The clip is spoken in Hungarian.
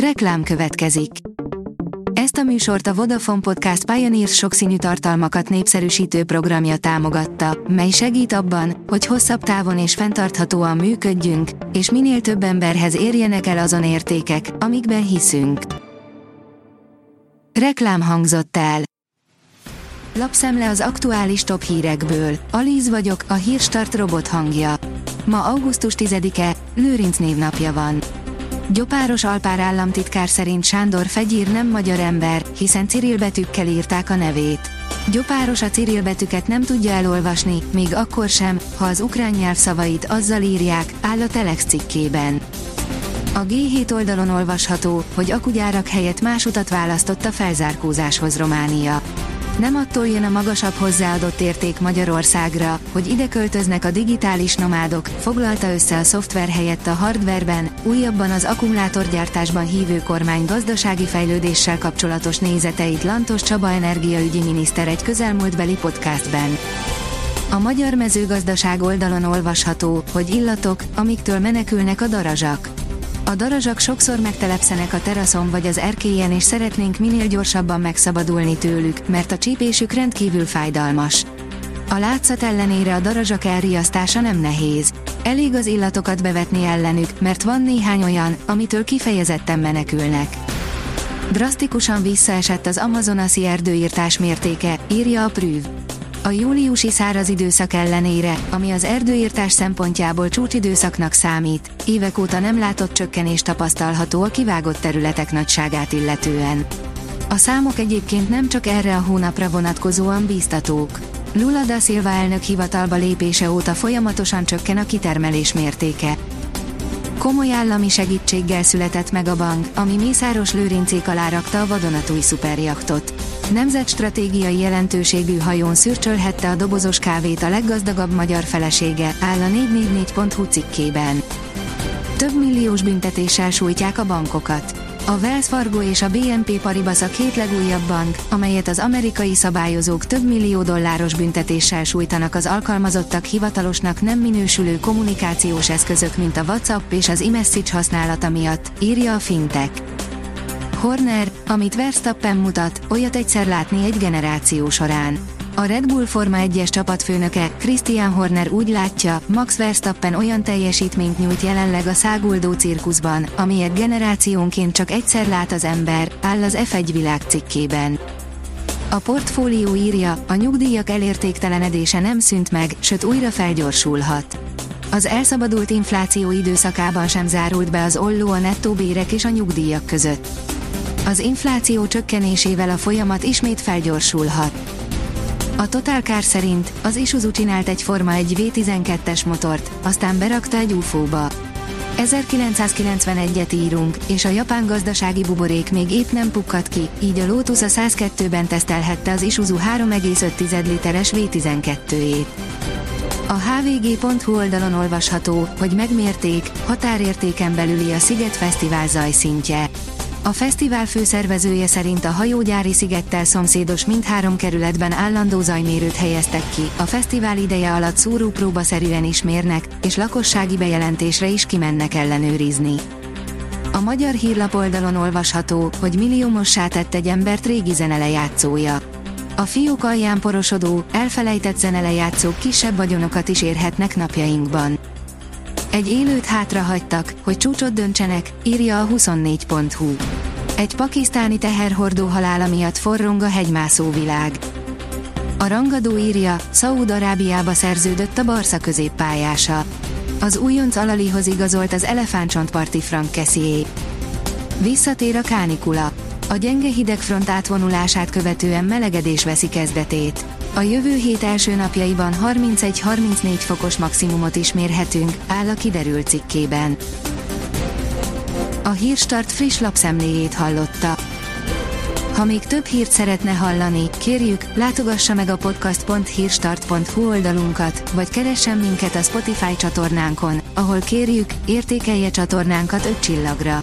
Reklám következik. Ezt a műsort a Vodafone Podcast Pioneers sokszínű tartalmakat népszerűsítő programja támogatta, mely segít abban, hogy hosszabb távon és fenntarthatóan működjünk, és minél több emberhez érjenek el azon értékek, amikben hiszünk. Reklám hangzott el. Lapszemle az aktuális top hírekből. Alíz vagyok, a hírstart robot hangja. Ma augusztus 10-e, Lőrinc névnapja van. Gyopáros Alpár államtitkár szerint Sándor Fegyír nem magyar ember, hiszen cirilbetűkkel írták a nevét. Gyopáros a cirilbetűket nem tudja elolvasni, még akkor sem, ha az ukrán nyelv szavait azzal írják, áll a Telex cikkében. A G7 oldalon olvasható, hogy akugyárak helyett más utat választott a felzárkózáshoz Románia. Nem attól jön a magasabb hozzáadott érték Magyarországra, hogy ide költöznek a digitális nomádok, foglalta össze a szoftver helyett a hardwareben, újabban az akkumulátorgyártásban hívő kormány gazdasági fejlődéssel kapcsolatos nézeteit Lantos Csaba energiaügyi miniszter egy közelmúltbeli podcastben. A magyar mezőgazdaság oldalon olvasható, hogy illatok, amiktől menekülnek a darazsak. A darazsak sokszor megtelepszenek a teraszon vagy az erkélyen és szeretnénk minél gyorsabban megszabadulni tőlük, mert a csípésük rendkívül fájdalmas. A látszat ellenére a darazsak elriasztása nem nehéz. Elég az illatokat bevetni ellenük, mert van néhány olyan, amitől kifejezetten menekülnek. Drasztikusan visszaesett az amazonasi erdőírtás mértéke, írja a Prüv. A júliusi száraz időszak ellenére, ami az erdőírtás szempontjából csúcsidőszaknak számít, évek óta nem látott csökkenés tapasztalható a kivágott területek nagyságát illetően. A számok egyébként nem csak erre a hónapra vonatkozóan bíztatók. Lula da Silva elnök hivatalba lépése óta folyamatosan csökken a kitermelés mértéke. Komoly állami segítséggel született meg a bank, ami Mészáros Lőrincék alá rakta a vadonatúj szuperjaktot. Nemzetstratégiai jelentőségű hajón szürcsölhette a dobozos kávét a leggazdagabb magyar felesége, áll a 444.hu cikkében. Több milliós büntetéssel sújtják a bankokat. A Wells Fargo és a BNP Paribas a két legújabb bank, amelyet az amerikai szabályozók több millió dolláros büntetéssel sújtanak az alkalmazottak hivatalosnak nem minősülő kommunikációs eszközök, mint a WhatsApp és az iMessage használata miatt, írja a Fintech. Horner, amit Verstappen mutat, olyat egyszer látni egy generáció során. A Red Bull Forma 1-es csapatfőnöke, Christian Horner úgy látja, Max Verstappen olyan teljesítményt nyújt jelenleg a száguldó cirkuszban, amilyet generációnként csak egyszer lát az ember, áll az F1 világ cikkében. A portfólió írja, a nyugdíjak elértéktelenedése nem szűnt meg, sőt újra felgyorsulhat. Az elszabadult infláció időszakában sem zárult be az olló a nettó bérek és a nyugdíjak között. Az infláció csökkenésével a folyamat ismét felgyorsulhat. A Total Car szerint az Isuzu csinált egy Forma egy V12-es motort, aztán berakta egy UFO-ba. 1991-et írunk, és a japán gazdasági buborék még épp nem pukkadt ki, így a Lotus a 102-ben tesztelhette az Isuzu 3,5 literes V12-ét. A hvg.hu oldalon olvasható, hogy megmérték, határértéken belüli a Sziget Fesztivál zajszintje. A fesztivál főszervezője szerint a hajógyári szigettel szomszédos mindhárom kerületben állandó zajmérőt helyeztek ki, a fesztivál ideje alatt szúrópróbaszerűen is mérnek, és lakossági bejelentésre is kimennek ellenőrizni. A magyar hírlap oldalon olvasható, hogy milliómossá tett egy embert régi zenelejátszója. A fiók alján porosodó, elfelejtett zenelejátszók kisebb vagyonokat is érhetnek napjainkban. Egy élőt hátrahagytak, hogy csúcsot döntsenek, írja a 24.hu. Egy pakisztáni teherhordó halála miatt forrong a hegymászó világ. A rangadó írja, Szaúd-Arábiába szerződött a Barca középpályása. Az újonc Alalihoz igazolt az elefántcsontparti Frank Kessié. Visszatér a kánikula. A gyenge hidegfront átvonulását követően melegedés veszi kezdetét. A jövő hét első napjaiban 31-34 fokos maximumot is mérhetünk, áll a kiderült cikkében. A Hírstart friss lapszemléjét hallotta. Ha még több hírt szeretne hallani, kérjük, látogassa meg a podcast.hírstart.hu oldalunkat, vagy keressen minket a Spotify csatornánkon, ahol kérjük, értékelje csatornánkat 5 csillagra.